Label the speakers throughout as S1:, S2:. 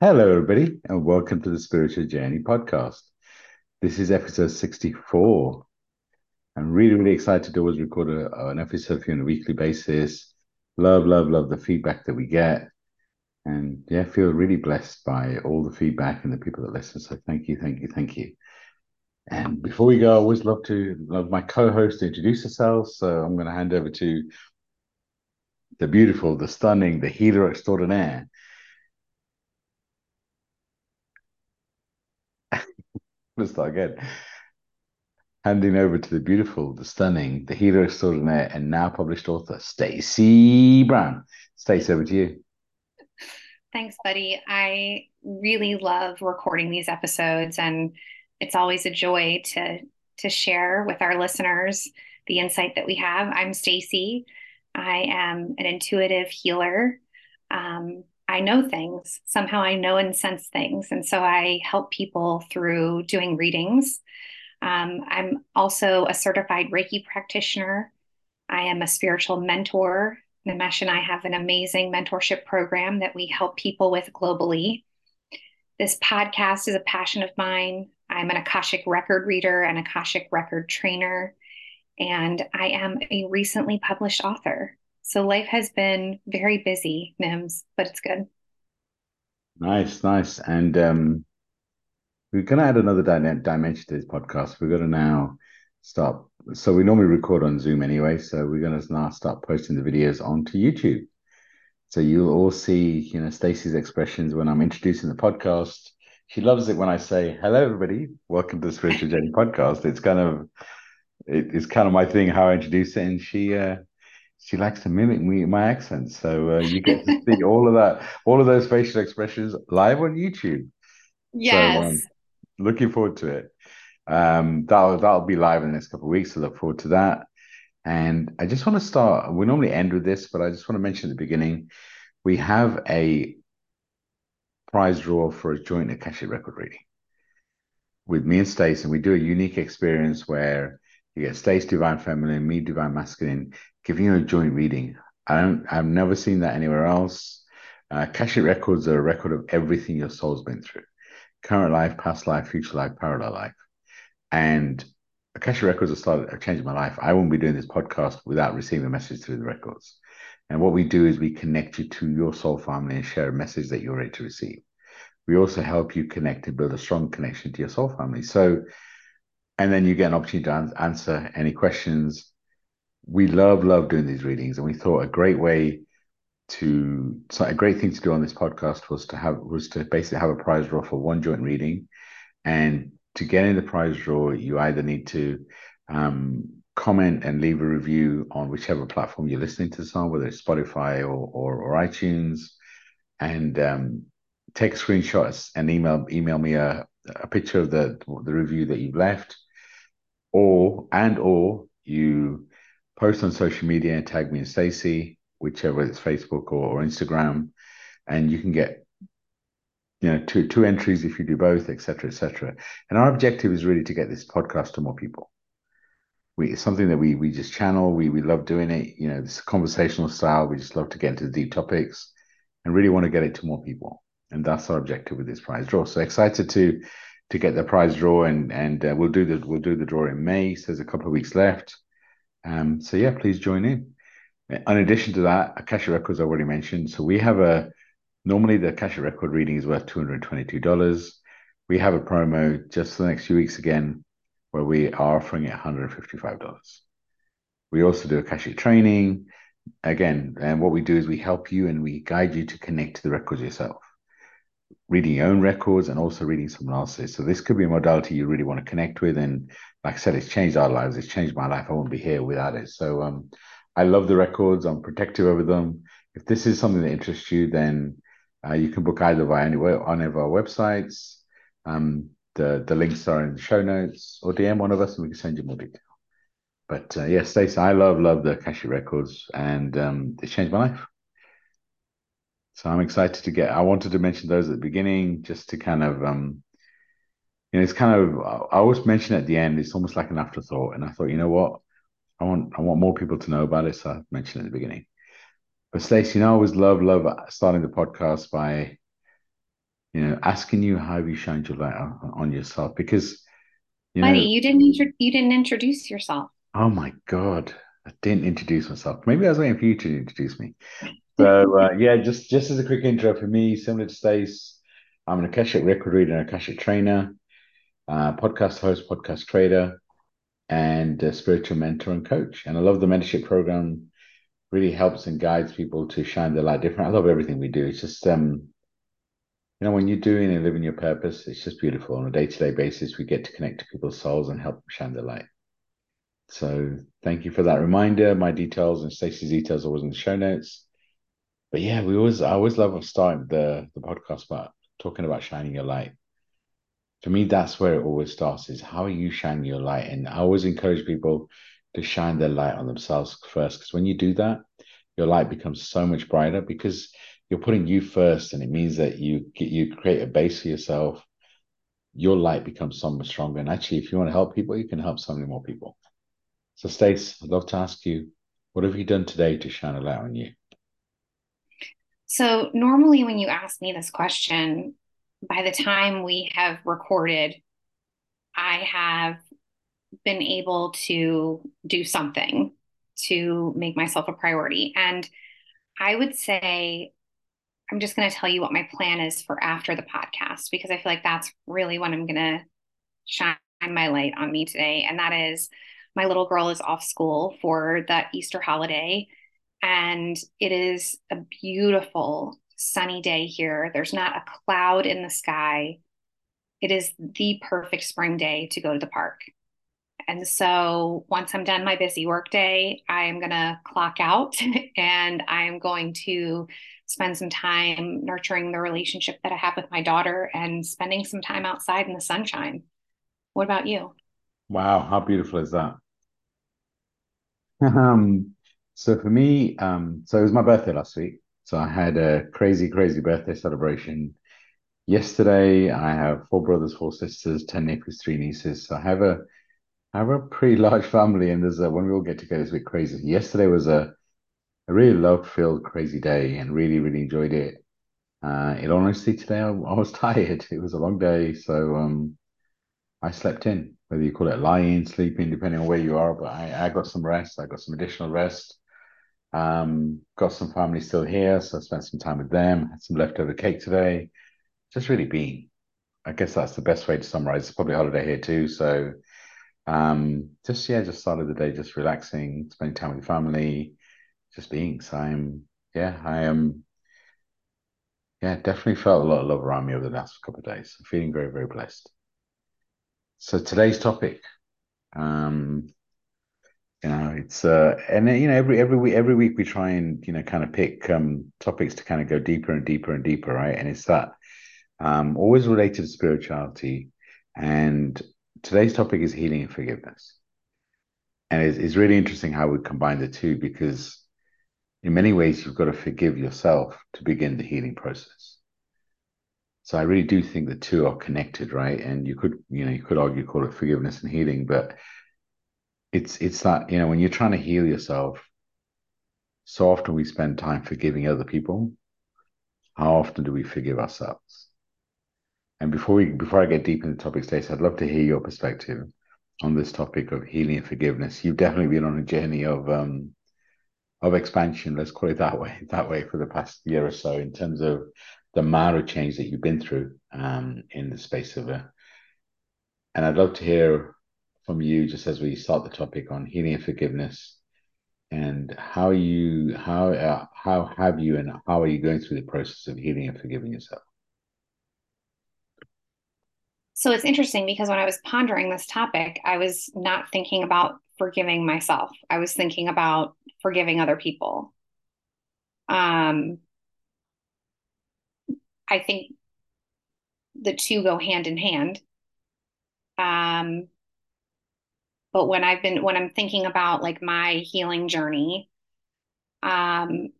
S1: Hello, everybody, and welcome to the Spiritual Journey podcast. This is episode 64. I'm really, really excited to always record a, an episode for you on a weekly basis. Love, love, love the feedback that we get. And yeah, feel really blessed by all the feedback and the people that listen. So thank you, thank you, thank you. And before we go, I always love to love my co-host to introduce herself. So I'm going to hand over to the beautiful, the stunning, the healer extraordinaire. Let's start again. Handing over to the beautiful, the stunning, the healer extraordinaire, and now published author, Stacey Brown. Stacey, over to you.
S2: Thanks, buddy. I really love recording these episodes, and it's always a joy to to share with our listeners the insight that we have. I'm Stacey. I am an intuitive healer. Um, I know things. Somehow I know and sense things. And so I help people through doing readings. Um, I'm also a certified Reiki practitioner. I am a spiritual mentor. Nimesh and I have an amazing mentorship program that we help people with globally. This podcast is a passion of mine. I'm an Akashic record reader and Akashic record trainer and I am a recently published author. So life has been very busy, Nims, but it's good.
S1: Nice, nice. And um, we're going to add another dimension to this podcast. We're going to now stop. So we normally record on Zoom anyway. So we're going to now start posting the videos onto YouTube. So you'll all see, you know, Stacey's expressions when I'm introducing the podcast. She loves it when I say, "Hello, everybody. Welcome to the Spiritual Journey podcast." It's kind of it, it's kind of my thing how I introduce it, and she uh, she likes to mimic me my accent. So uh, you get to see all of that, all of those facial expressions live on YouTube.
S2: Yes, so, um,
S1: looking forward to it. Um, that'll that'll be live in the next couple of weeks. So look forward to that. And I just want to start. We normally end with this, but I just want to mention at the beginning, we have a prize draw for a joint Akashic record reading with me and Stace, and we do a unique experience where you get Stace Divine Feminine, me Divine Masculine, giving you a joint reading. I don't, I've never seen that anywhere else. Uh, records are a record of everything your soul's been through current life, past life, future life, parallel life. And Akashic records have started have changed my life. I won't be doing this podcast without receiving a message through the records. And what we do is we connect you to your soul family and share a message that you're ready to receive. We also help you connect and build a strong connection to your soul family. So and then you get an opportunity to answer any questions. We love, love doing these readings, and we thought a great way to so a great thing to do on this podcast was to have was to basically have a prize draw for one joint reading, and to get in the prize draw, you either need to um, comment and leave a review on whichever platform you're listening to this on, whether it's Spotify or or, or iTunes, and um, take a screenshot and email email me a, a picture of the the review that you've left or and or you post on social media and tag me and Stacey, whichever it's Facebook or, or Instagram, and you can get you know two two entries if you do both, etc., etc. And our objective is really to get this podcast to more people. We it's something that we we just channel. We we love doing it. You know, this conversational style. We just love to get into the deep topics, and really want to get it to more people. And that's our objective with this prize draw. So excited to to get the prize draw, and and uh, we'll do the we'll do the draw in May. So there's a couple of weeks left. Um, so yeah, please join in. In addition to that, Akashic Records I already mentioned. So we have a normally the Akashic Record reading is worth two hundred twenty-two dollars. We have a promo just for the next few weeks again, where we are offering it one hundred fifty-five dollars. We also do Akashic training. Again, and what we do is we help you and we guide you to connect to the records yourself reading your own records and also reading someone else's. So this could be a modality you really want to connect with. And like I said, it's changed our lives. It's changed my life. I wouldn't be here without it. So um, I love the records. I'm protective over them. If this is something that interests you, then uh, you can book either via any, on any of our websites. Um, the the links are in the show notes or DM one of us and we can send you more detail. But uh, yeah, Stacey, I love love the Akashic records and um, it changed my life. So I'm excited to get. I wanted to mention those at the beginning, just to kind of, um, you know, it's kind of. I always mention at the end. It's almost like an afterthought, and I thought, you know what, I want I want more people to know about it, so I mentioned at the beginning. But Stacey, you know, I always love, love starting the podcast by, you know, asking you how you shined your light on, on yourself because,
S2: you Buddy, know, you didn't intro- you didn't introduce yourself.
S1: Oh my God, I didn't introduce myself. Maybe I was waiting for you to introduce me. So uh, yeah, just just as a quick intro for me, similar to Stace, I'm an Akashic record reader and Akashic trainer, uh, podcast host, podcast trader, and spiritual mentor and coach. And I love the mentorship program. Really helps and guides people to shine their light different. I love everything we do. It's just um, you know, when you're doing and living your purpose, it's just beautiful. On a day-to-day basis, we get to connect to people's souls and help them shine their light. So thank you for that reminder. My details and Stacey's details are always in the show notes. But yeah, we always I always love starting the the podcast about talking about shining your light. For me, that's where it always starts is how are you shining your light? And I always encourage people to shine their light on themselves first. Because when you do that, your light becomes so much brighter because you're putting you first, and it means that you you create a base for yourself. Your light becomes so much stronger. And actually, if you want to help people, you can help so many more people. So, Stace, I'd love to ask you, what have you done today to shine a light on you?
S2: So, normally when you ask me this question, by the time we have recorded, I have been able to do something to make myself a priority. And I would say, I'm just going to tell you what my plan is for after the podcast, because I feel like that's really when I'm going to shine my light on me today. And that is my little girl is off school for that Easter holiday. And it is a beautiful sunny day here. There's not a cloud in the sky. It is the perfect spring day to go to the park. And so once I'm done my busy work day, I am going to clock out and I'm going to spend some time nurturing the relationship that I have with my daughter and spending some time outside in the sunshine. What about you?
S1: Wow, how beautiful is that? Um, so for me, um, so it was my birthday last week. So I had a crazy, crazy birthday celebration yesterday. I have four brothers, four sisters, ten nephews, three nieces. So I have a I have a pretty large family, and there's a, when we all get together, it's a bit crazy. Yesterday was a a really love filled, crazy day, and really, really enjoyed it. Uh, in honesty, today I, I was tired. It was a long day, so um, I slept in, whether you call it lying, sleeping, depending on where you are. But I, I got some rest. I got some additional rest. Um, got some family still here, so I spent some time with them. Had some leftover cake today. Just really been. I guess that's the best way to summarize. It's probably holiday here too, so um, just yeah, just started the day just relaxing, spending time with family, just being. So I'm yeah, I am yeah, definitely felt a lot of love around me over the last couple of days. I'm feeling very, very blessed. So today's topic, um, you know, it's uh, and you know, every every week, every week we try and you know, kind of pick um topics to kind of go deeper and deeper and deeper, right? And it's that um always related to spirituality. And today's topic is healing and forgiveness. And it's, it's really interesting how we combine the two because in many ways you've got to forgive yourself to begin the healing process. So I really do think the two are connected, right? And you could, you know, you could argue call it forgiveness and healing, but it's it's that, you know, when you're trying to heal yourself, so often we spend time forgiving other people. How often do we forgive ourselves? And before we before I get deep into the topic, Stacey, I'd love to hear your perspective on this topic of healing and forgiveness. You've definitely been on a journey of um of expansion, let's call it that way, that way for the past year or so in terms of the amount of change that you've been through um, in the space of a. And I'd love to hear from you just as we start the topic on healing and forgiveness, and how you how uh, how have you and how are you going through the process of healing and forgiving yourself.
S2: So it's interesting because when I was pondering this topic, I was not thinking about forgiving myself. I was thinking about forgiving other people. Um, I think the two go hand in hand. Um, but when I've been when I'm thinking about like my healing journey, um,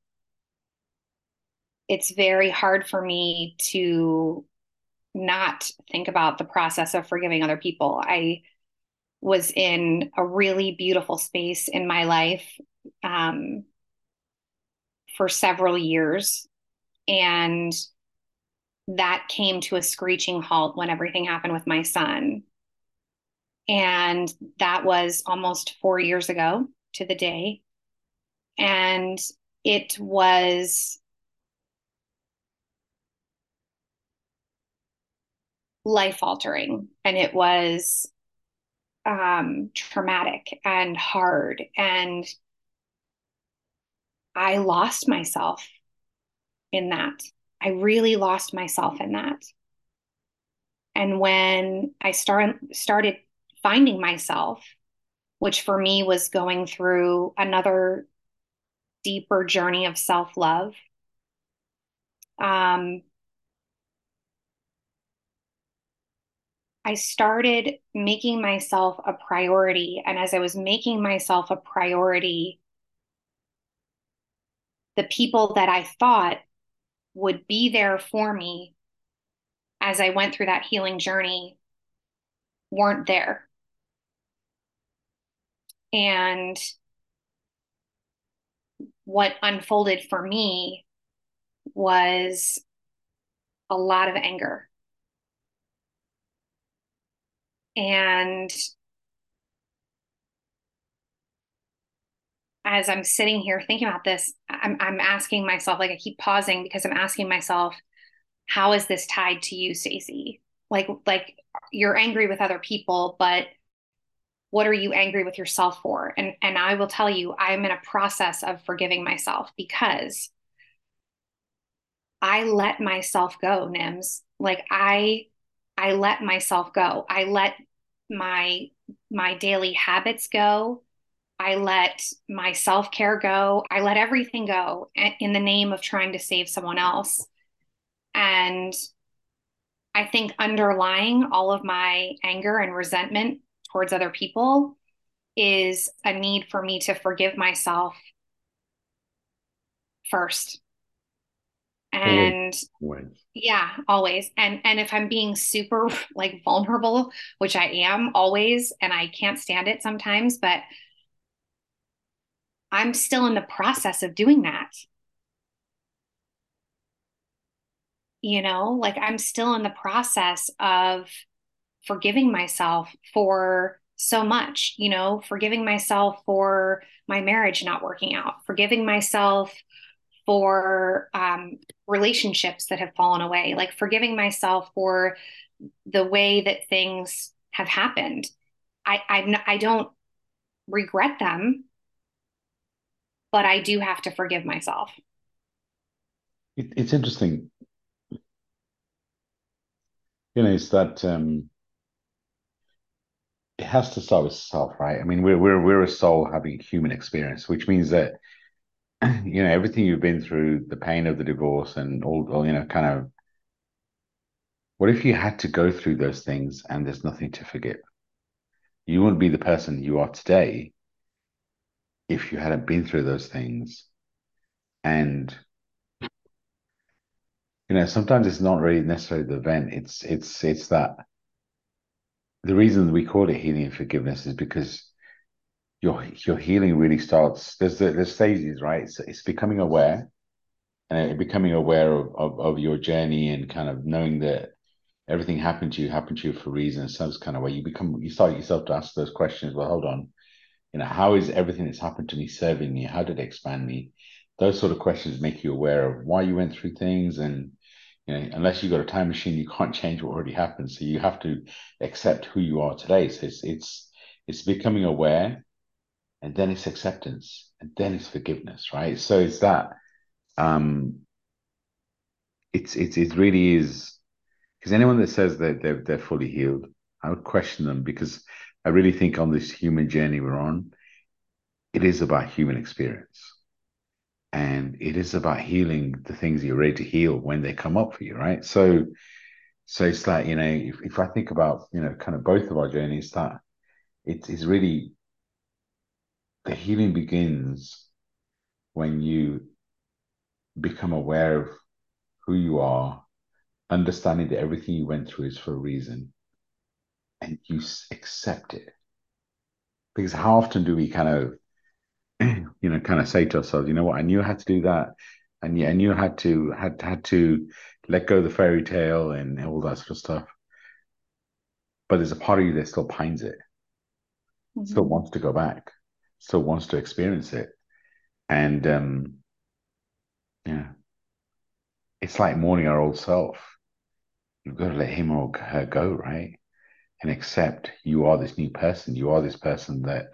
S2: it's very hard for me to not think about the process of forgiving other people. I was in a really beautiful space in my life um, for several years. And that came to a screeching halt when everything happened with my son. And that was almost four years ago to the day. And it was life altering and it was um, traumatic and hard. And I lost myself in that. I really lost myself in that. And when I start, started finding myself, which for me was going through another deeper journey of self love, um, I started making myself a priority. And as I was making myself a priority, the people that I thought would be there for me as I went through that healing journey weren't there. And what unfolded for me was a lot of anger And as I'm sitting here thinking about this, I'm, I'm asking myself, like I keep pausing because I'm asking myself, how is this tied to you, Stacey? Like, like you're angry with other people, but what are you angry with yourself for? And and I will tell you, I'm in a process of forgiving myself because I let myself go, Nims. Like I I let myself go. I let my my daily habits go. I let my self-care go. I let everything go in the name of trying to save someone else. And I think underlying all of my anger and resentment towards other people is a need for me to forgive myself first. And always. yeah always. And and if i'm being super like vulnerable which i am always and i can't stand it sometimes but i'm still in the process of doing that. You know like i'm still in the process of forgiving myself for so much you know forgiving myself for my marriage not working out forgiving myself for um, relationships that have fallen away, like forgiving myself for the way that things have happened. I, I, I don't regret them, but I do have to forgive myself.
S1: It, it's interesting. You know, it's that um, it has to start with self, right? I mean, we're we're we're a soul having human experience, which means that you know everything you've been through the pain of the divorce and all, all you know kind of what if you had to go through those things and there's nothing to forgive? You wouldn't be the person you are today if you hadn't been through those things. And you know sometimes it's not really necessarily the event it's it's it's that the reason we call it healing forgiveness is because your your healing really starts. There's the, there's stages, right? It's, it's becoming aware, and becoming aware of, of, of your journey and kind of knowing that everything happened to you happened to you for a reason. Some kind of way you become you start yourself to ask those questions. Well, hold on, you know, how is everything that's happened to me serving me? How did it expand me? Those sort of questions make you aware of why you went through things and you know, unless you've got a time machine, you can't change what already happened. So you have to accept who you are today. So it's it's it's becoming aware and then it's acceptance and then it's forgiveness right so it's that um it's it's it really is because anyone that says that they're, they're fully healed i would question them because i really think on this human journey we're on it is about human experience and it is about healing the things you're ready to heal when they come up for you right so so it's like you know if, if i think about you know kind of both of our journeys that it is really the healing begins when you become aware of who you are, understanding that everything you went through is for a reason, and you accept it. Because how often do we kind of you know, kind of say to ourselves, you know what, I knew I had to do that, and yeah, I knew I had to had had to let go of the fairy tale and all that sort of stuff. But there's a part of you that still pines it, mm-hmm. still wants to go back, still wants to experience it, and um, yeah, it's like mourning our old self. You've got to let him or her go, right? And accept you are this new person. You are this person that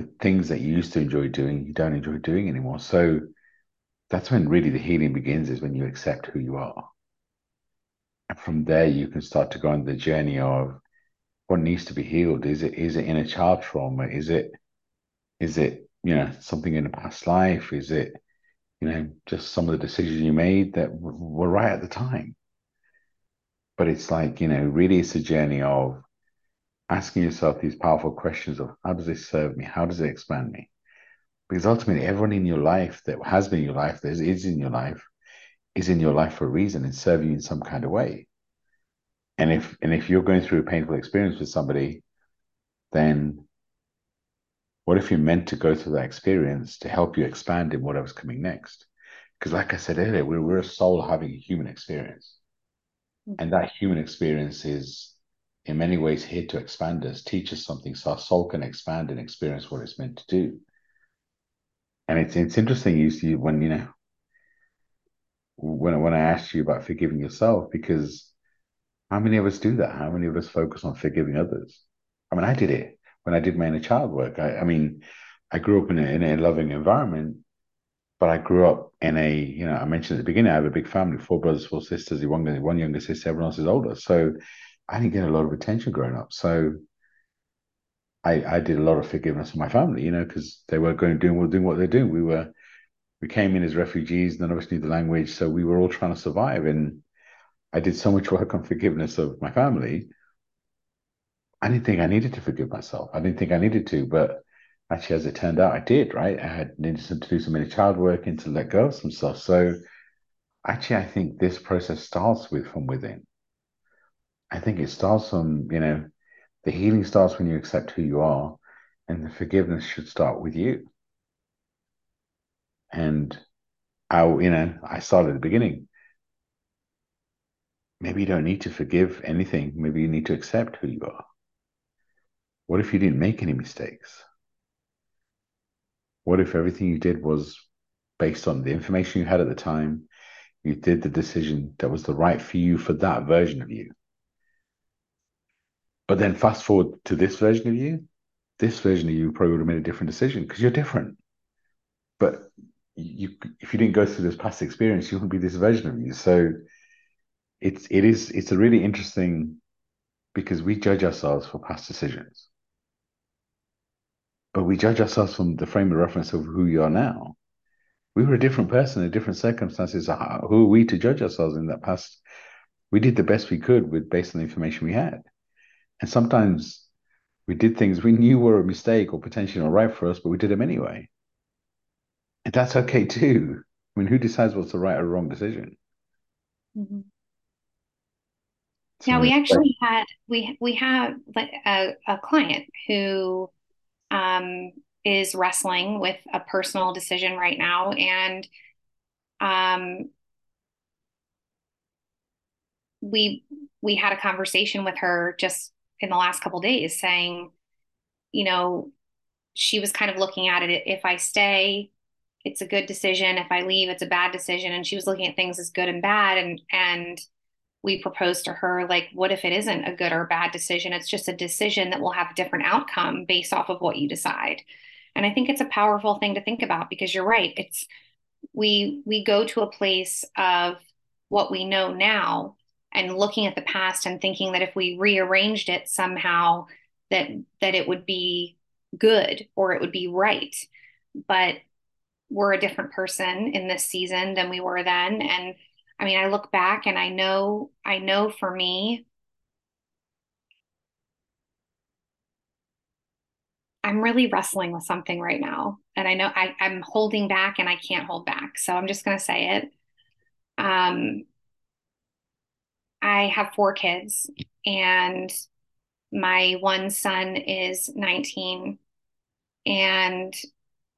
S1: the things that you used to enjoy doing, you don't enjoy doing anymore. So that's when really the healing begins, is when you accept who you are. And from there, you can start to go on the journey of what needs to be healed. Is it is it inner child trauma? Is it is it you know something in a past life? Is it you know just some of the decisions you made that were right at the time? But it's like you know really it's a journey of asking yourself these powerful questions of how does this serve me? How does it expand me? Because ultimately, everyone in your life that has been in your life, that is in your life, is in your life for a reason and serve you in some kind of way. And if and if you're going through a painful experience with somebody, then what if you're meant to go through that experience to help you expand in whatever's coming next? Because, like I said earlier, we're, we're a soul having a human experience. Mm-hmm. And that human experience is in many ways here to expand us, teach us something so our soul can expand and experience what it's meant to do. And it's it's interesting you see when you know when when I asked you about forgiving yourself because how many of us do that? How many of us focus on forgiving others? I mean, I did it when I did my inner child work. I, I mean, I grew up in a, in a loving environment, but I grew up in a, you know, I mentioned at the beginning, I have a big family, four brothers, four sisters, one, one younger sister, everyone else is older. So I didn't get a lot of attention growing up. So I, I did a lot of forgiveness of my family, you know, because they were going doing doing what they're doing. We were we came in as refugees, none of us knew the language, so we were all trying to survive. And I did so much work on forgiveness of my family. I didn't think I needed to forgive myself. I didn't think I needed to, but actually, as it turned out, I did. Right, I had needed to do some inner child work and to let go of some stuff. So actually, I think this process starts with from within. I think it starts from, you know, the healing starts when you accept who you are, and the forgiveness should start with you. And I, you know, I started at the beginning. Maybe you don't need to forgive anything. Maybe you need to accept who you are. What if you didn't make any mistakes? What if everything you did was based on the information you had at the time? You did the decision that was the right for you for that version of you. But then fast forward to this version of you, this version of you probably would have made a different decision because you're different. But you, if you didn't go through this past experience, you wouldn't be this version of you. So it's it is it's a really interesting because we judge ourselves for past decisions, but we judge ourselves from the frame of reference of who you are now. We were a different person in different circumstances. Who are we to judge ourselves in that past? We did the best we could with based on the information we had. And sometimes we did things we knew were a mistake or potentially not right for us, but we did them anyway. And that's okay too. I mean, who decides what's the right or wrong decision?
S2: Mm-hmm. Yeah, we actually had we we have a, a client who um, is wrestling with a personal decision right now, and um, we we had a conversation with her just in the last couple days saying, you know, she was kind of looking at it if I stay, it's a good decision. If I leave, it's a bad decision. And she was looking at things as good and bad. And and we proposed to her, like, what if it isn't a good or bad decision? It's just a decision that will have a different outcome based off of what you decide. And I think it's a powerful thing to think about because you're right. It's we we go to a place of what we know now and looking at the past and thinking that if we rearranged it somehow that that it would be good or it would be right. But we're a different person in this season than we were then. And i mean i look back and i know i know for me i'm really wrestling with something right now. And i know I, i'm holding back and i can't hold back. So i'm just going to say it. Um I have four kids, and my one son is 19. And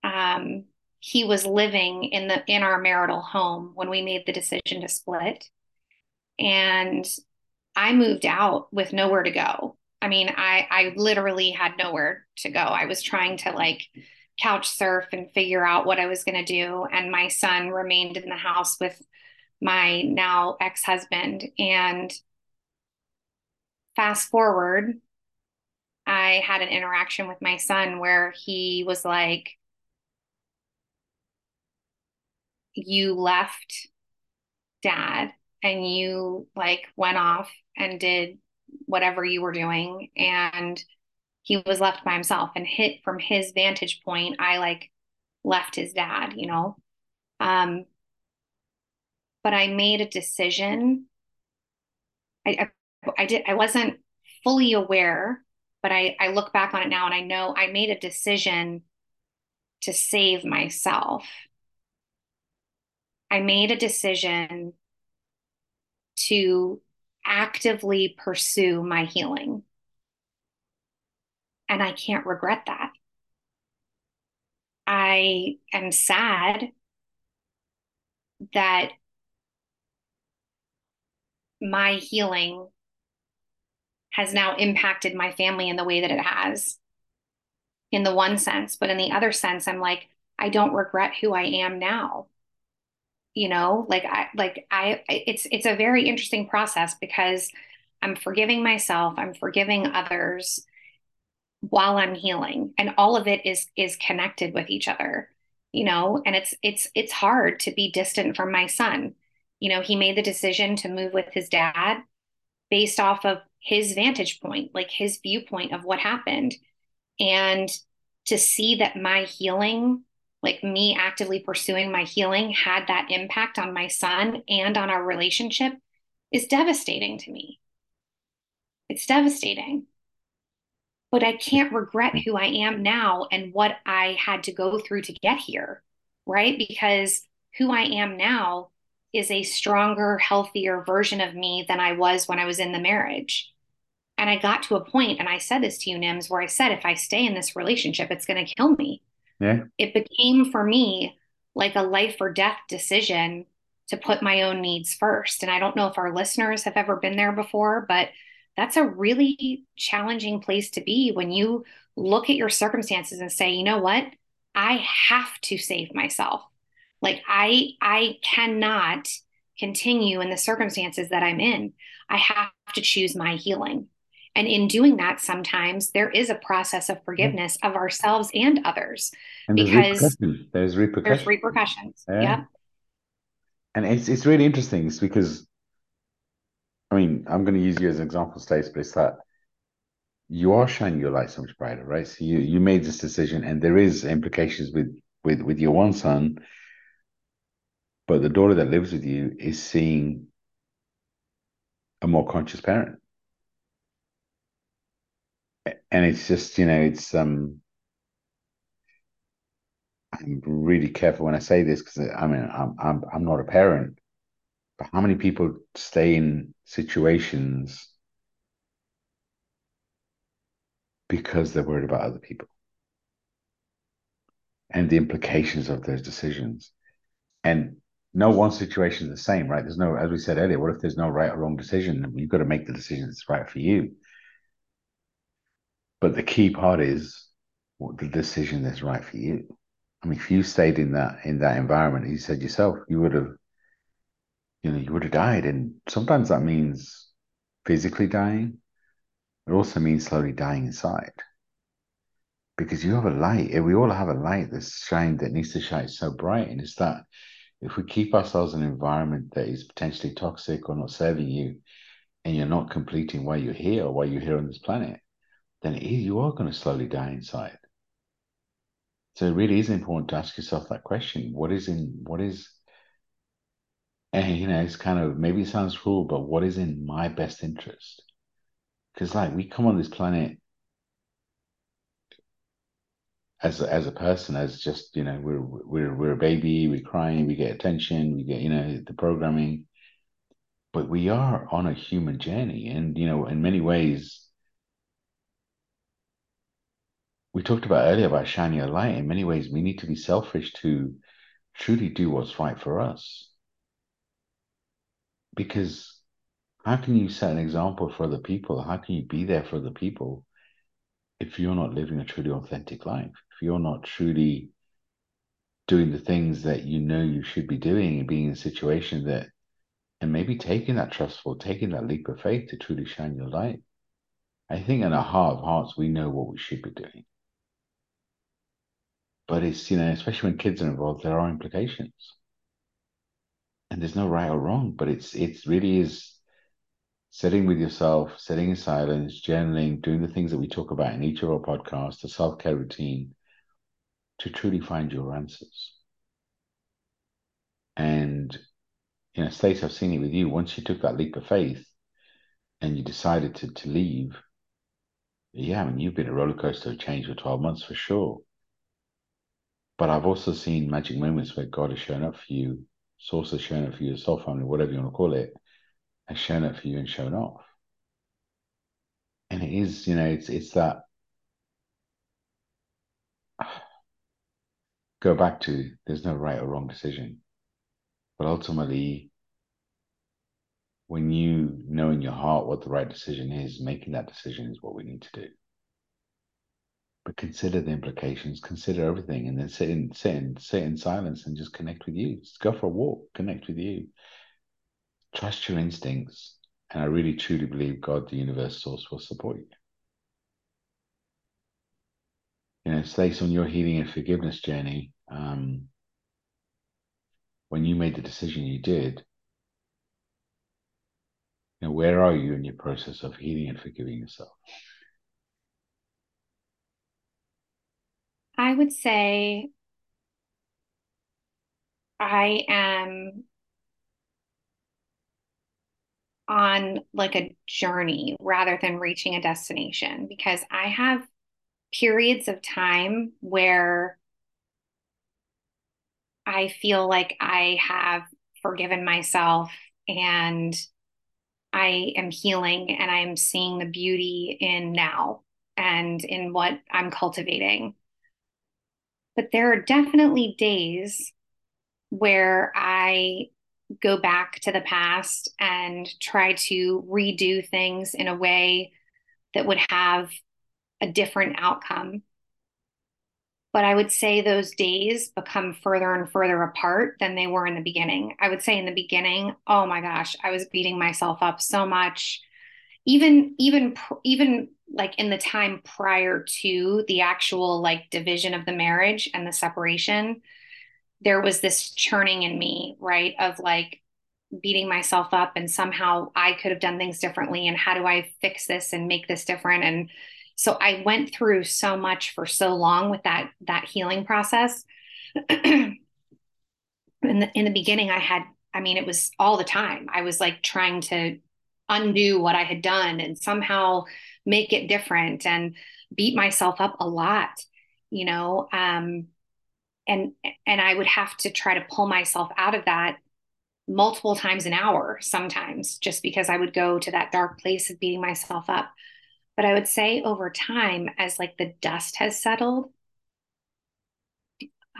S2: um, he was living in the in our marital home when we made the decision to split. And i moved out with nowhere to go. I mean i i literally had nowhere to go. I was trying to like couch surf and figure out what i was going to do. And my son remained in the house with my now ex-husband. And fast forward i had an interaction with my son where he was like you left dad and you like went off and did whatever you were doing. And he was left by himself. And hit from his vantage point i like left his dad you know? Um but i made a decision I, I i did i wasn't fully aware but i i look back on it now and i know i made a decision to save myself I made a decision to actively pursue my healing. And I can't regret that. I am sad that my healing has now impacted my family in the way that it has, in the one sense. But in the other sense, I'm like, I don't regret who I am now. You know like i like i it's it's a very interesting process because i'm forgiving myself i'm forgiving others while i'm healing and all of it is is connected with each other you know? And it's it's it's hard to be distant from my son you know he made the decision to move with his dad based off of his vantage point like his viewpoint of what happened and to see that my healing like me actively pursuing my healing had that impact on my son and on our relationship is devastating to me. It's devastating. But I can't regret who I am now and what I had to go through to get here, right? Because who I am now is a stronger, healthier version of me than I was when I was in the marriage. And I got to a point, and I said this to you, Nims, where I said, if I stay in this relationship, it's going to kill me
S1: yeah.
S2: It became for me like a life or death decision to put my own needs first. And I don't know if our listeners have ever been there before, but that's a really challenging place to be when you look at your circumstances and say, you know what? I have to save myself. Like I I cannot continue in the circumstances that I'm in. I have to choose my healing. And in doing that, sometimes there is a process of forgiveness of ourselves and others.
S1: And because there's repercussions. There's repercussions.
S2: There's repercussions. Yeah. yeah.
S1: And it's it's really interesting it's because I mean, I'm going to use you as an example, Stace, but it's that you are shining your light so much brighter, right? So you you made this decision, and there is implications with with with your one son, but the daughter that lives with you is seeing a more conscious parent. And it's just you know it's um I'm really careful when I say this because I mean I'm I'm I'm not a parent, but how many people stay in situations because they're worried about other people? And the implications of those decisions, and no one situation is the same, right? There's no, as we said earlier, what if there's no right or wrong decision? You've got to make the decision that's right for you. But the key part is what the decision that's right for you. I mean, if you stayed in that in that environment, you said yourself, you would have, you know, you would have died. And sometimes that means physically dying. It also means slowly dying inside. Because you have a light, we all have a light that's shine that needs to shine so bright. And it's that if we keep ourselves in an environment that is potentially toxic or not serving you, and you're not completing why you're here or why you're here on this planet, then you are going to slowly die inside. So it really is important to ask yourself that question: What is in what is, and you know, it's kind of maybe it sounds cruel, but what is in my best interest? Because like we come on this planet as as a person, as just you know, we're we're we're a baby, we're crying, we get attention, we get you know the programming, but we are on a human journey, and you know, in many ways we talked about earlier about shining a light. In many ways, we need to be selfish to truly do what's right for us. Because how can you set an example for other people? How can you be there for the people if you're not living a truly authentic life? You're not truly doing the things that you know you should be doing and being in a situation that, and maybe taking that trustful, taking that leap of faith to truly shine your light. I think in our heart of hearts, we know what we should be doing. But it's, you know, especially when kids are involved, there are implications. And there's no right or wrong, but it's it's really is sitting with yourself, sitting in silence, journaling, doing the things that we talk about in each of our podcasts, the self-care routine, to truly find your answers. And you know, Stace, I've seen it with you. Once you took that leap of faith and you decided to to leave, yeah, I mean, you've been a roller coaster of change for 12 months for sure. But I've also seen magic moments where God has shown up for you, source has shown up for you, soul family, whatever you want to call it, has shown up for you and shown off. And it is, you know, it's it's that go back to there's no right or wrong decision. But ultimately, when you know in your heart what the right decision is, making that decision is what we need to do. But consider the implications, consider everything, and then sit in, sit in, sit in silence and just connect with you. Just go for a walk, connect with you. Trust your instincts. And I really truly believe God, the universe source, will support you. You know, Stace on your healing and forgiveness journey, um, when you made the decision you did, you know, where are you in your process of healing and forgiving yourself?
S2: I would say I am on like a journey rather than reaching a destination because I have periods of time where I feel like I have forgiven myself and I am healing and I'm seeing the beauty in now and in what I'm cultivating. But there are definitely days where I go back to the past and try to redo things in a way that would have a different outcome. But I would say those days become further and further apart than they were in the beginning. I would say in the beginning, oh my gosh, I was beating myself up so much. Even even even like in the time prior to the actual like division of the marriage and the separation, there was this churning in me, right? Of like beating myself up and somehow I could have done things differently and how do I fix this and make this different and so I went through so much for so long with that that healing process. in the in the beginning I had I mean it was all the time. I was like trying to undo what I had done and somehow make it different and beat myself up a lot, you know. Um, and and I would have to try to pull myself out of that multiple times an hour sometimes just because I would go to that dark place of beating myself up. But I would say over time, as like the dust has settled,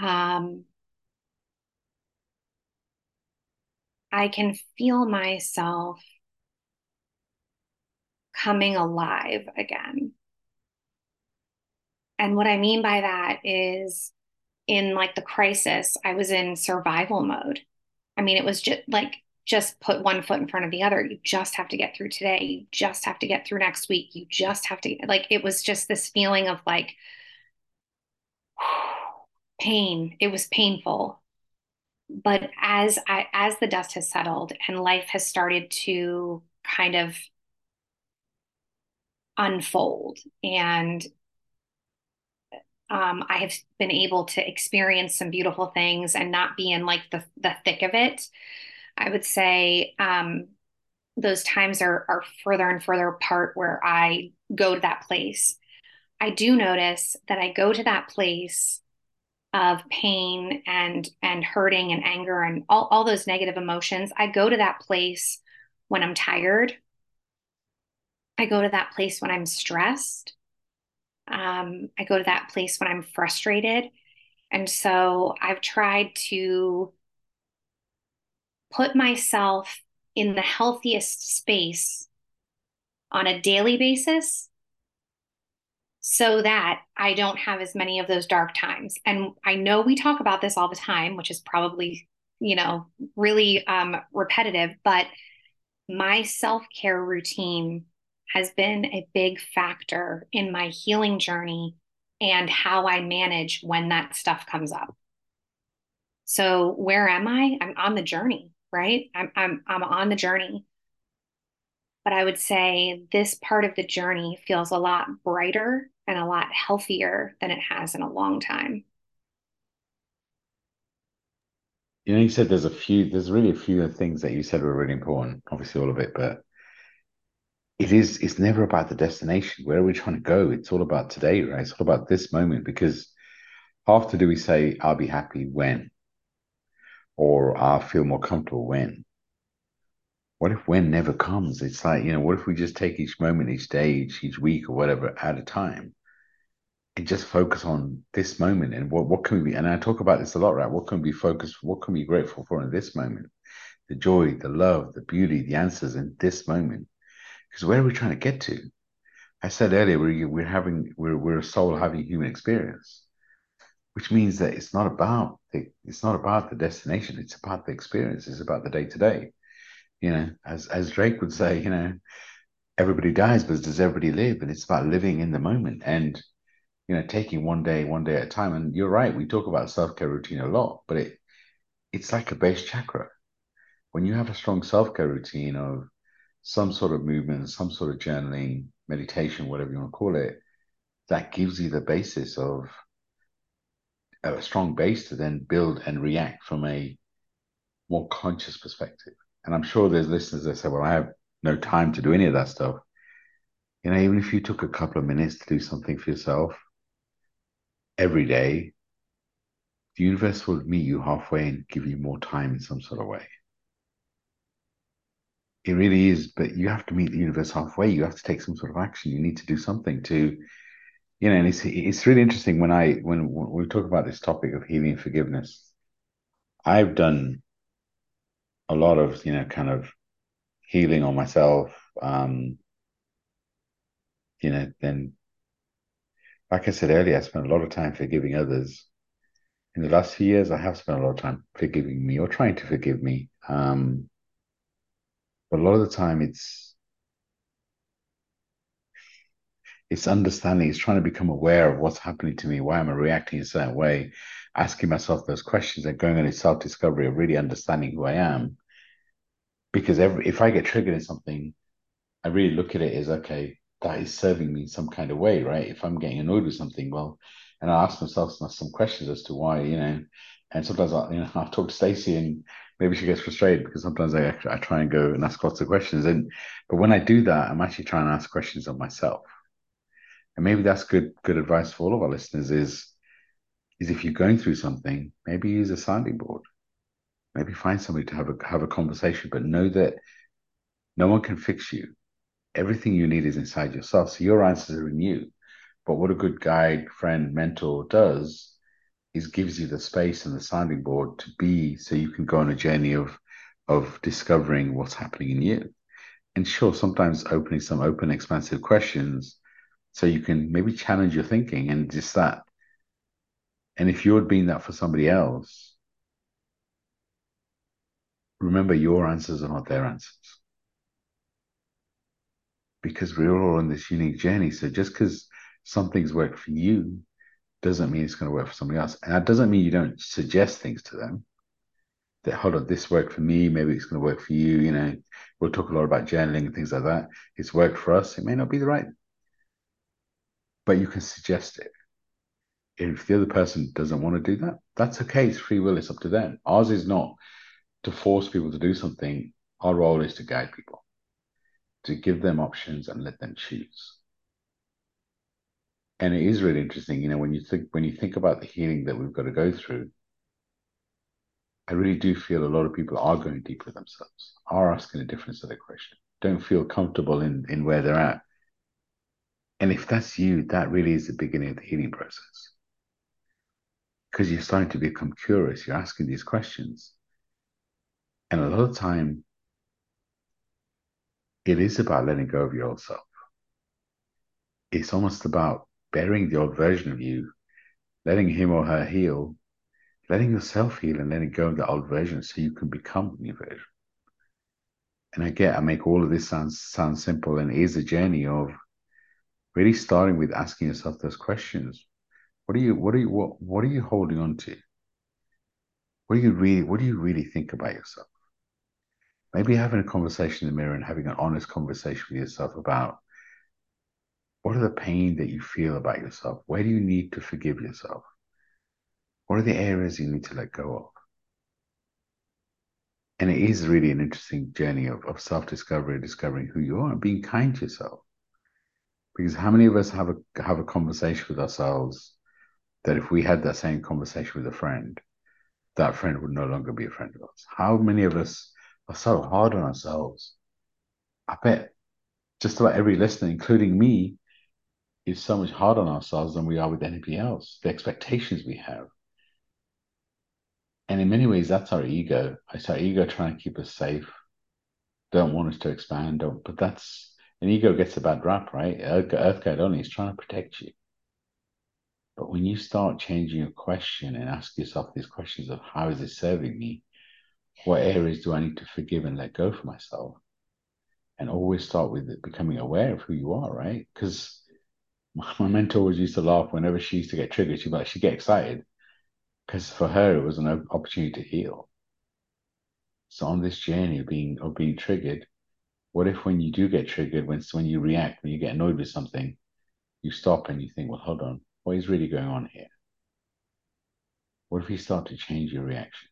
S2: um, I can feel myself coming alive again. And what I mean by that is in like the crisis, I was in survival mode. I mean, it was just like, just put one foot in front of the other. You just have to get through today. You just have to get through next week. You just have to, like, it was just this feeling of like pain. It was painful. But as I, as the dust has settled and life has started to kind of unfold and um, I have been able to experience some beautiful things and not be in like the the thick of it. I would say um, those times are are further and further apart where I go to that place. I do notice that I go to that place of pain and and hurting and anger and all, all those negative emotions. I go to that place when I'm tired. I go to that place when I'm stressed. Um, I go to that place when I'm frustrated. And so I've tried to put myself in the healthiest space on a daily basis so that I don't have as many of those dark times. And I know we talk about this all the time, which is probably, you know, really um, repetitive, but my self care routine has been a big factor in my healing journey and how I manage when that stuff comes up. So where am I? I'm on the journey, right? I'm I'm I'm on the journey. But I would say this part of the journey feels a lot brighter and a lot healthier than it has in a long time.
S1: You know, you said there's a few, there's really a few things that you said were really important, obviously all of it, but it is, it's never about the destination. Where are we trying to go? It's all about today, right? It's all about this moment because after do we say, I'll be happy when? Or I'll feel more comfortable when? What if when never comes? It's like, you know, what if we just take each moment, each day, each, week or whatever at a time? and just focus on this moment and what, what can we be and i talk about this a lot right what can we be focused what can we be grateful for in this moment the joy the love the beauty the answers in this moment because where are we trying to get to i said earlier we're, we're having we're, we're a soul having human experience which means that it's not about the it's not about the destination it's about the experience it's about the day to day you know as as drake would say you know everybody dies but does everybody live and it's about living in the moment and you know, taking one day, one day at a time. And you're right, we talk about self-care routine a lot, but it it's like a base chakra. When you have a strong self-care routine of some sort of movement, some sort of journaling, meditation, whatever you want to call it, that gives you the basis of a strong base to then build and react from a more conscious perspective. And I'm sure there's listeners that say, well, I have no time to do any of that stuff. You know, even if you took a couple of minutes to do something for yourself, every day, the universe will meet you halfway and give you more time in some sort of way. It really is, but you have to meet the universe halfway. You have to take some sort of action. You need to do something to, you know, and it's it's really interesting when I when, when we talk about this topic of healing forgiveness. I've done a lot of, you know, kind of healing on myself. Um, you know, then like I said earlier, I spent a lot of time forgiving others. In the last few years, I have spent a lot of time forgiving me or trying to forgive me. Um, but a lot of the time, it's it's understanding, it's trying to become aware of what's happening to me, why am I reacting in a certain way, asking myself those questions and going on a self discovery of really understanding who I am. Because every if I get triggered in something, I really look at it as okay, that is serving me in some kind of way, right? If I'm getting annoyed with something, well, and I ask myself some some questions as to why, you know, and sometimes I, you know, I've talked to Stacey and maybe she gets frustrated because sometimes I, I try and go and ask lots of questions. And, but when I do that, I'm actually trying to ask questions of myself. And maybe that's good, good advice for all of our listeners is, is if you're going through something, maybe use a sounding board. Maybe find somebody to have a have a conversation, but know that no one can fix you everything you need is inside yourself. So your answers are in you. But what a good guide, friend, mentor does is gives you the space and the sounding board to be so you can go on a journey of of discovering what's happening in you. And sure, sometimes opening some open, expansive questions so you can maybe challenge your thinking and just that. And if you're being that for somebody else, remember your answers are not their answers because we're all on this unique journey. So just because something's worked for you doesn't mean it's going to work for somebody else. And that doesn't mean you don't suggest things to them. That hold on, this worked for me, maybe it's going to work for you. You know, we'll talk a lot about journaling and things like that. It's worked for us. It may not be the right, but you can suggest it. If the other person doesn't want to do that, that's okay. It's free will. It's up to them. Ours is not to force people to do something. Our role is to guide people to give them options and let them choose. And it is really interesting, you know, when you think when you think about the healing that we've got to go through, I really do feel a lot of people are going deep with themselves, are asking a different set of questions, don't feel comfortable in in where they're at. And if that's you, that really is the beginning of the healing process. Because you're starting to become curious, you're asking these questions. And a lot of time, it is about letting go of your old self. It's almost about burying the old version of you, letting him or her heal, letting yourself heal, and letting go of the old version so you can become the new version. And I get, I make all of this sound sound simple, and it is a journey of really starting with asking yourself those questions. What are you, what are you, what, what are you holding on to? What do you really, what do you really think about yourself? Maybe having a conversation in the mirror and having an honest conversation with yourself about what are the pain that you feel about yourself? Where do you need to forgive yourself? What are the areas you need to let go of? And it is really an interesting journey of, of self discovery, discovering who you are and being kind to yourself. Because how many of us have a have a conversation with ourselves that if we had that same conversation with a friend, that friend would no longer be a friend of us? How many of us are so hard on ourselves? I bet just about every listener, including me, is so much harder on ourselves than we are with anybody else. The expectations we have. And in many ways, that's our ego. It's our ego trying to keep us safe, don't want us to expand, don't. But that's an ego gets a bad rap, right? Earth Guide only is trying to protect you. But when you start changing your question and ask yourself these questions of how is this serving me? What areas do I need to forgive and let go for myself? And always start with becoming aware of who you are, right? Because my, my mentor always used to laugh whenever she used to get triggered. She'd like, she'd get excited because for her it was an opportunity to heal. So on this journey of being of being triggered, what if when you do get triggered, when when you react, when you get annoyed with something, you stop and you think, well, hold on, what is really going on here? What if you start to change your reaction?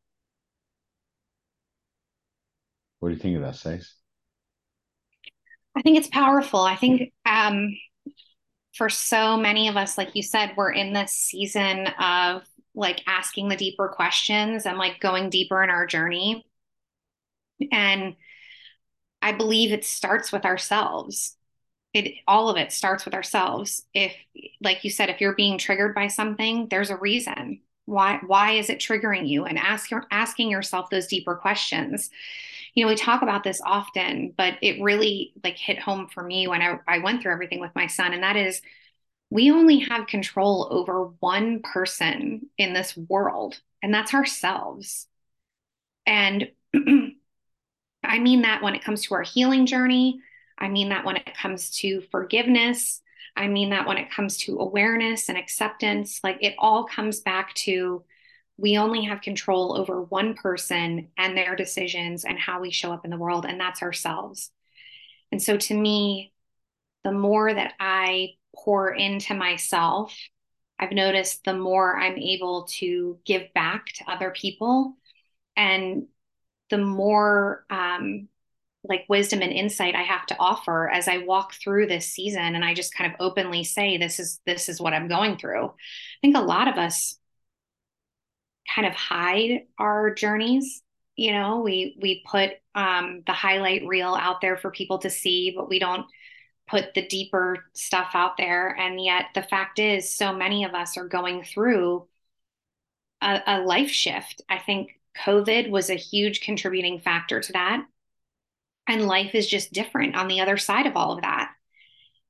S1: What do you think of that, Stace?
S2: I think it's powerful. I think um, for so many of us, like you said, we're in this season of like asking the deeper questions and like going deeper in our journey. And I believe it starts with ourselves. It all of it starts with ourselves. If like you said, if you're being triggered by something, there's a reason. Why why is it triggering you? And ask your asking yourself those deeper questions. You know, we talk about this often, but it really like hit home for me when I, I went through everything with my son. And that is we only have control over one person in this world, and that's ourselves. And I mean that when it comes to our healing journey. I mean that when it comes to forgiveness. I mean that when it comes to awareness and acceptance. Like it all comes back to we only have control over one person and their decisions and how we show up in the world, and that's ourselves. And so to me, the more that I pour into myself, I've noticed the more I'm able to give back to other people and the more um, like wisdom and insight I have to offer as I walk through this season and I just kind of openly say this is this is what I'm going through. I think a lot of us kind of hide our journeys you know we we put um, the highlight reel out there for people to see but we don't put the deeper stuff out there. And yet, the fact is, so many of us are going through a, a life shift. I think COVID was a huge contributing factor to that. And life is just different on the other side of all of that.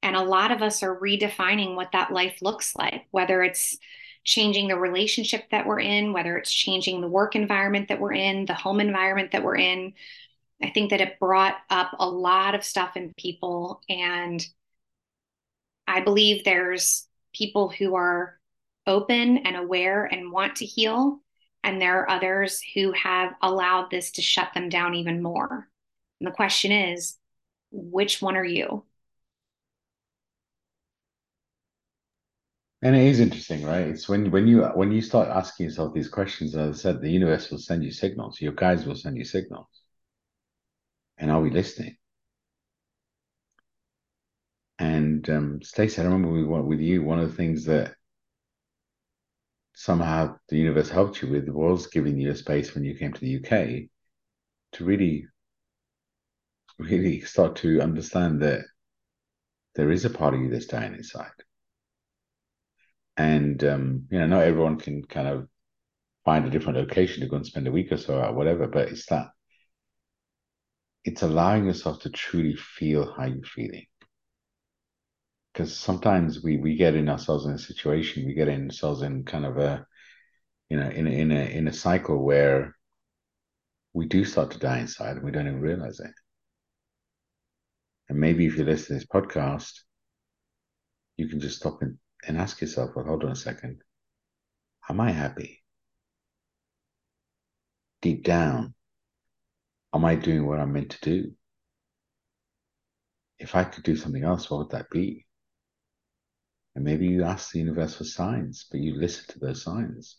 S2: And a lot of us are redefining what that life looks like, whether it's changing the relationship that we're in, whether it's changing the work environment that we're in, the home environment that we're in, I think that it brought up a lot of stuff in people. And I believe there's people who are open and aware and want to heal. And there are others who have allowed this to shut them down even more. And the question is, which one are you?
S1: And it is interesting, right? It's when when you when you start asking yourself these questions, as I said, the universe will send you signals. Your guides will send you signals. And are we listening? And um, Stacey, I remember we with you. One of the things that somehow the universe helped you with was giving you a space when you came to the UK to really, really start to understand that there is a part of you that's dying inside. And um, you know, not everyone can kind of find a different location to go and spend a week or so or whatever, but it's that it's allowing yourself to truly feel how you're feeling. Because sometimes we we get in ourselves in a situation, we get in ourselves in kind of a you know, in a, in a in a cycle where we do start to die inside and we don't even realize it. And maybe if you listen to this podcast, you can just stop and, and ask yourself, well, hold on a second. Am I happy? Deep down, am I doing what I'm meant to do? If I could do something else, what would that be? And maybe you ask the universe for signs, but you listen to those signs.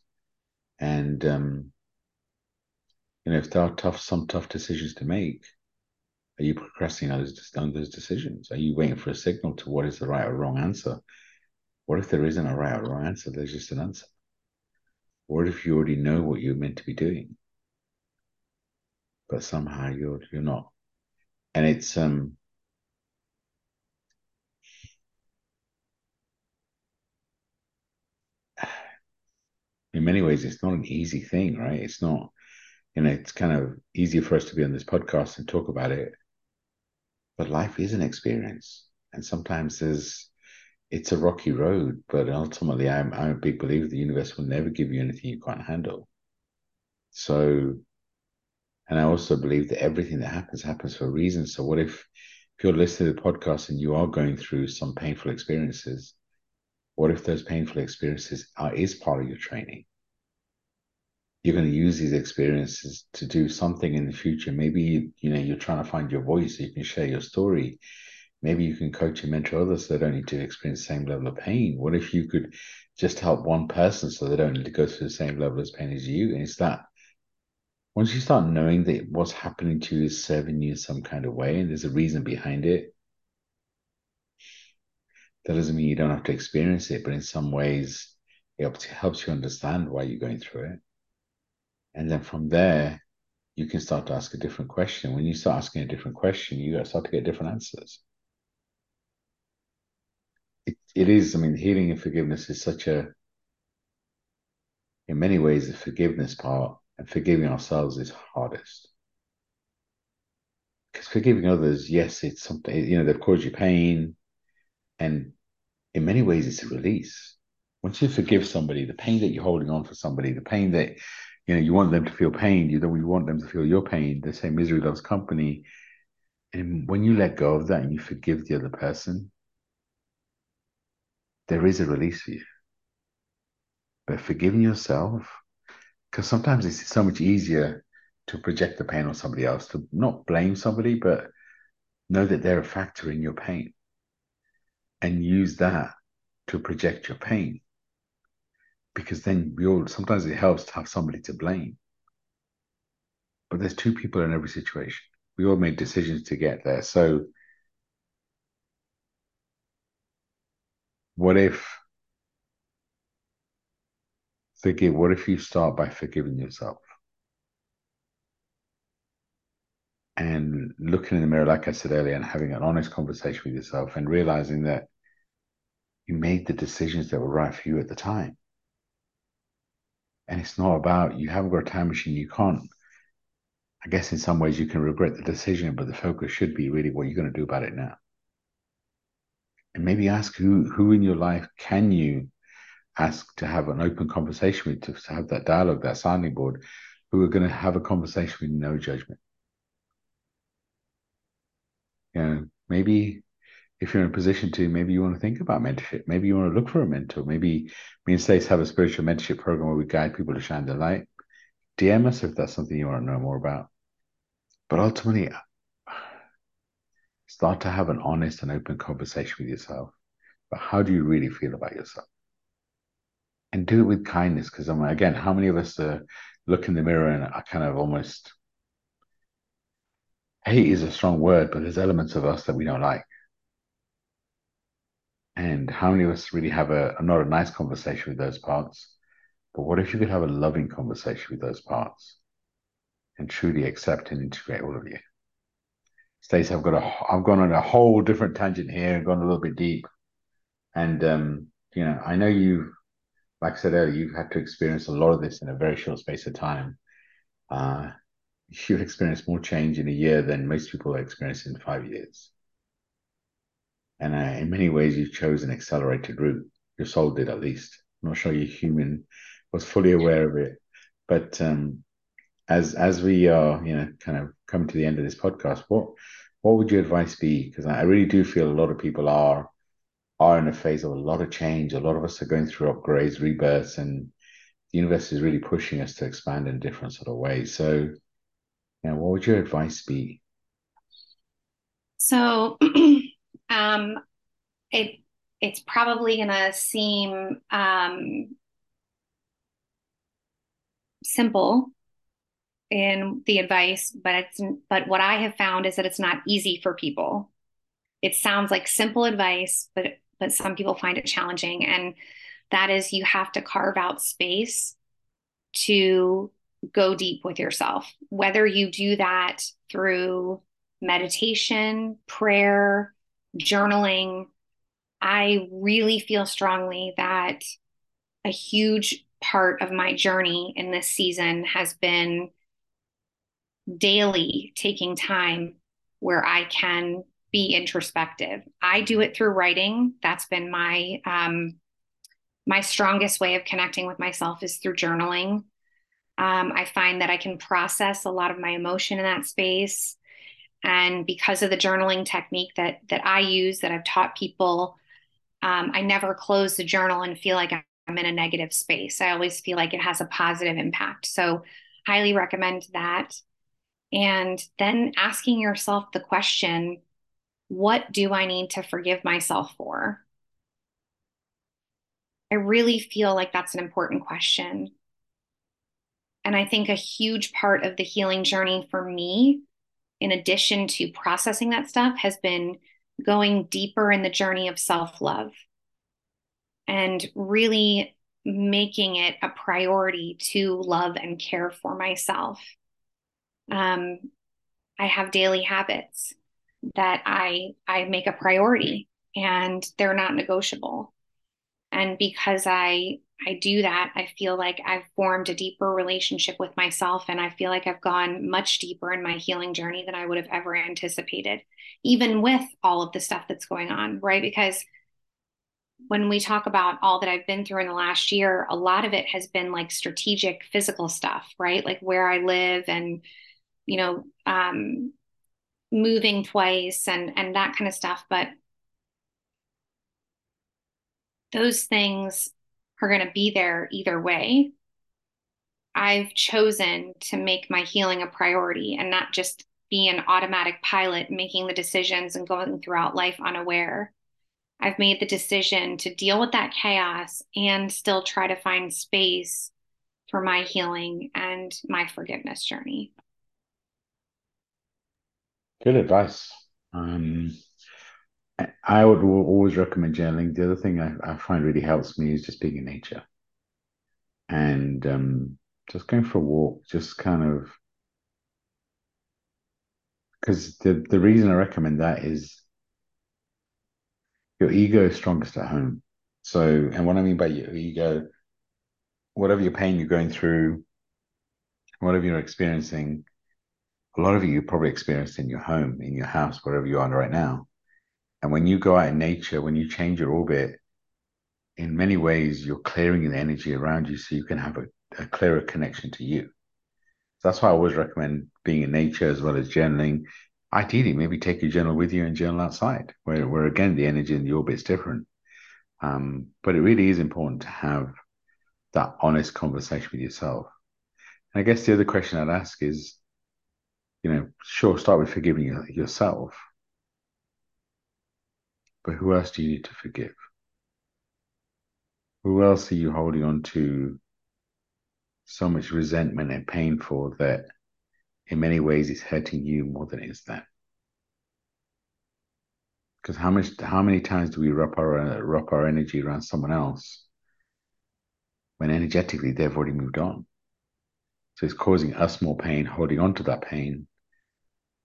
S1: And um, you know, if there are tough, some tough decisions to make, are you procrastinating on those decisions? Are you waiting for a signal to what is the right or wrong answer? What if there isn't a right or wrong answer? There's just an answer. What if you already know what you're meant to be doing, but somehow you're you're not? And it's um in many ways it's not an easy thing, right? It's not you know, it's kind of easier for us to be on this podcast and talk about it. But life is an experience. And sometimes there's it's a rocky road, but ultimately I'm I'm a big believer the universe will never give you anything you can't handle. So and I also believe that everything that happens happens for a reason. So what if if you're listening to the podcast and you are going through some painful experiences, what if those painful experiences are is part of your training? you're going to use these experiences to do something in the future. Maybe you know you're trying to find your voice so you can share your story. Maybe you can coach and mentor others so they don't need to experience the same level of pain. What if you could just help one person so they don't need to go through the same level of pain as you? And it's that once you start knowing that what's happening to you is serving you in some kind of way and there's a reason behind it, that doesn't mean you don't have to experience it, but in some ways it helps you understand why you're going through it. And then from there, you can start to ask a different question. When you start asking a different question, you start to get different answers. It, it is, I mean, healing and forgiveness is such a, in many ways, the forgiveness part and forgiving ourselves is hardest. Because forgiving others, yes, it's something, you know, they've caused you pain. And in many ways, it's a release. Once you forgive somebody, the pain that you're holding on for somebody, the pain that you know, you want them to feel pain. You don't you want them to feel your pain. They say misery loves company. And when you let go of that and you forgive the other person, there is a release for you. But forgiving yourself, because sometimes it's so much easier to project the pain on somebody else, to not blame somebody, but know that they're a factor in your pain and use that to project your pain because then we all sometimes it helps to have somebody to blame. But there's two people in every situation. We all made decisions to get there. So what if forgive what if you start by forgiving yourself? And looking in the mirror, like I said earlier, and having an honest conversation with yourself and realizing that you made the decisions that were right for you at the time. And it's not about you haven't got a time machine. You can't. I guess in some ways you can regret the decision, but the focus should be really what you're going to do about it now. And maybe ask who who in your life can you ask to have an open conversation with, to, have that dialogue, that sounding board, who are going to have a conversation with no judgment. Know, maybe if you're in a position to, maybe you want to think about mentorship. Maybe you want to look for a mentor. Maybe me and Stace have a spiritual mentorship program where we guide people to shine their light. DM us if that's something you want to know more about. But ultimately, start to have an honest and open conversation with yourself. But how do you really feel about yourself? And do it with kindness, because I'm again, how many of us uh, look in the mirror and are kind of almost hate is a strong word, but there's elements of us that we don't like and how many of us really have a, not a nice conversation with those parts? But what if you could have a loving conversation with those parts and truly accept and integrate all of you? Stacey, I've got a I've gone on a whole different tangent here, and gone a little bit deep. And um, you know, I know you've like I said earlier, you've had to experience a lot of this in a very short space of time. Uh, you've experienced more change in a year than most people experience in five years. And uh, in many ways, you've chosen an accelerated route. Your soul did, at least. I'm not sure your human was fully aware of it, but um, as as we are, you know, kind of coming to the end of this podcast, what what would your advice be? Because I really do feel a lot of people are are in a phase of a lot of change. A lot of us are going through upgrades, rebirths, and the universe is really pushing us to expand in different sort of ways. So, you know, what would your advice be?
S2: So, um, it it's probably going to seem um, simple in the advice, but it's but what I have found is that it's not easy for people. It sounds like simple advice, but but some people find it challenging. And that is you have to carve out space to go deep with yourself, whether you do that through meditation, prayer, journaling. I really feel strongly that a huge part of my journey in this season has been daily taking time where I can be introspective. I do it through writing. That's been my um, my strongest way of connecting with myself is through journaling. Um, I find that I can process a lot of my emotion in that space, and because of the journaling technique that that I use, that I've taught people, um, I never close the journal and feel like I'm in a negative space. I always feel like it has a positive impact. So, highly recommend that. And then asking yourself the question what do I need to forgive myself for? I really feel like that's an important question. And I think a huge part of the healing journey for me, in addition to processing that stuff, has been going deeper in the journey of self love and really making it a priority to love and care for myself. Um, I have daily habits that I I make a priority and they're not negotiable. And because I I do that, I feel like I've formed a deeper relationship with myself and I feel like I've gone much deeper in my healing journey than I would have ever anticipated, even with all of the stuff that's going on, right? Because when we talk about all that I've been through in the last year, a lot of it has been like strategic physical stuff, right? Like where I live and, you know, um, moving twice and and that kind of stuff but those things are going to be there either way. I've chosen to make my healing a priority and not just be an automatic pilot making the decisions and going throughout life unaware. I've made the decision to deal with that chaos and still try to find space for my healing and my forgiveness journey.
S1: Good advice. Um, I would always recommend journaling. The other thing I, I find really helps me is just being in nature and um, just going for a walk, just kind of because the, the reason I recommend that is your ego is strongest at home. So, and what I mean by your ego, whatever your pain you're going through, whatever you're experiencing, a lot of you probably experienced in your home, in your house, wherever you are right now. And when you go out in nature, when you change your orbit, in many ways, you're clearing the energy around you so you can have a, a clearer connection to you. So that's why I always recommend being in nature as well as journaling. Ideally, maybe take your journal with you and journal outside, where, where again, the energy in the orbit is different. Um, but it really is important to have that honest conversation with yourself. And I guess the other question I'd ask is, you know, sure, start with forgiving yourself. But who else do you need to forgive? Who else are you holding on to so much resentment and pain for that in many ways it's hurting you more than it is them? Because how much how many times do we wrap our wrap our energy around someone else when energetically they've already moved on? So it's causing us more pain, holding on to that pain,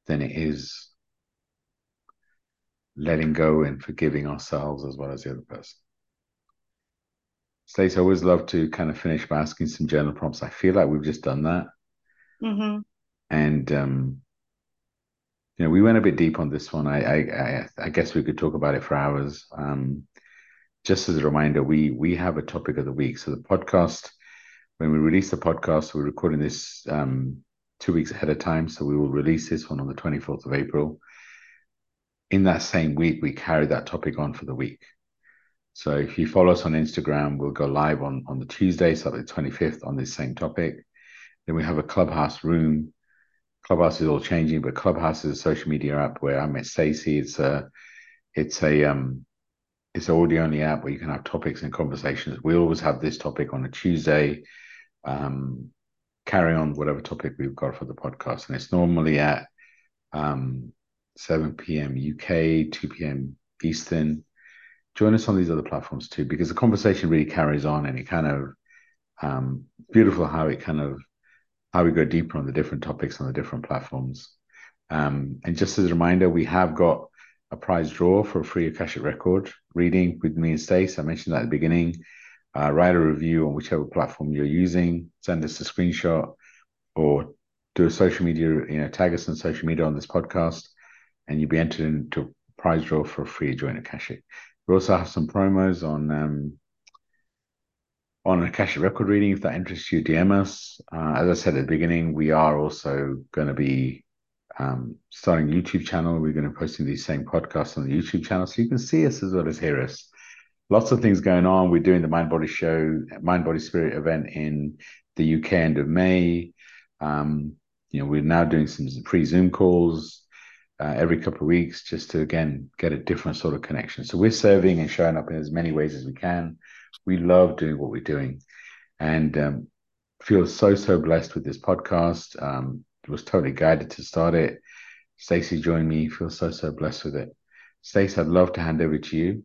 S1: than it is letting go and forgiving ourselves as well as the other person. Stacey, I always love to kind of finish by asking some journal prompts. I feel like we've just done that.
S2: Mm-hmm.
S1: And um, you know, we went a bit deep on this one. I, I, I guess we could talk about it for hours. Um, just as a reminder, we we have a topic of the week. So the podcast, when we release the podcast, we're recording this um, two weeks ahead of time. So we will release this one on the 24th of April. In that same week, we carry that topic on for the week. So if you follow us on Instagram, we'll go live on, on the Tuesday, so the 25th, on this same topic. Then we have a clubhouse room Clubhouse is all changing, but Clubhouse is a social media app where I met Stacey. It's a it's a um it's an audio only app where you can have topics and conversations. We always have this topic on a Tuesday. Um, carry on whatever topic we've got for the podcast, and it's normally at um 7 p.m. UK, 2 p.m. Eastern. Join us on these other platforms too, because the conversation really carries on, and it kind of um, beautiful how it kind of how we go deeper on the different topics on the different platforms. Um, and just as a reminder, we have got a prize draw for a free Akashic record reading with me and Stace. I mentioned that at the beginning. Uh, write a review on whichever platform you're using. Send us a screenshot or do a social media, you know, tag us on social media on this podcast, and you'll be entered into a prize draw for a free joint Akashic. We also have some promos on um, on Akashic record reading. If that interests you, DM us. Uh, as I said at the beginning, we are also going to be um, starting YouTube channel. We're going to be posting these same podcasts on the YouTube channel, so you can see us as well as hear us. Lots of things going on. We're doing the Mind Body Show, Mind Body Spirit event in the UK end of May. Um, you know, we're now doing some pre Zoom calls uh, every couple of weeks just to again get a different sort of connection. So we're serving and showing up in as many ways as we can. We love doing what we're doing. And um, feel so so blessed with this podcast. Um, was totally guided to start it. Stacey joined me. Feel so so blessed with it. Stacey I'd love to hand over to you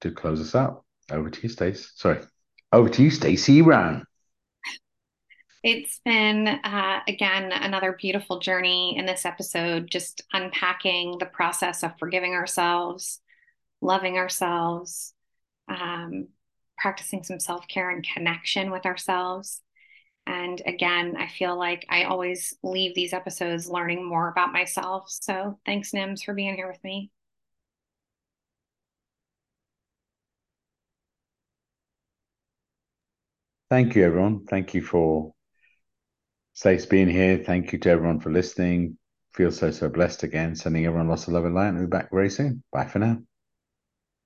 S1: to close us out over to you Stacey sorry. Over to you Stacey Brown
S2: it's been, uh, again, another beautiful journey in this episode, just unpacking the process of forgiving ourselves, loving ourselves, um, practicing some self care and connection with ourselves. And again, I feel like I always leave these episodes learning more about myself. So thanks, Nims, for being here with me.
S1: Thank you, everyone. Thank you for Stace being here. Thank you to everyone for listening. Feel so, so blessed again. Sending everyone lots of love and light. We'll be back very soon. Bye for now.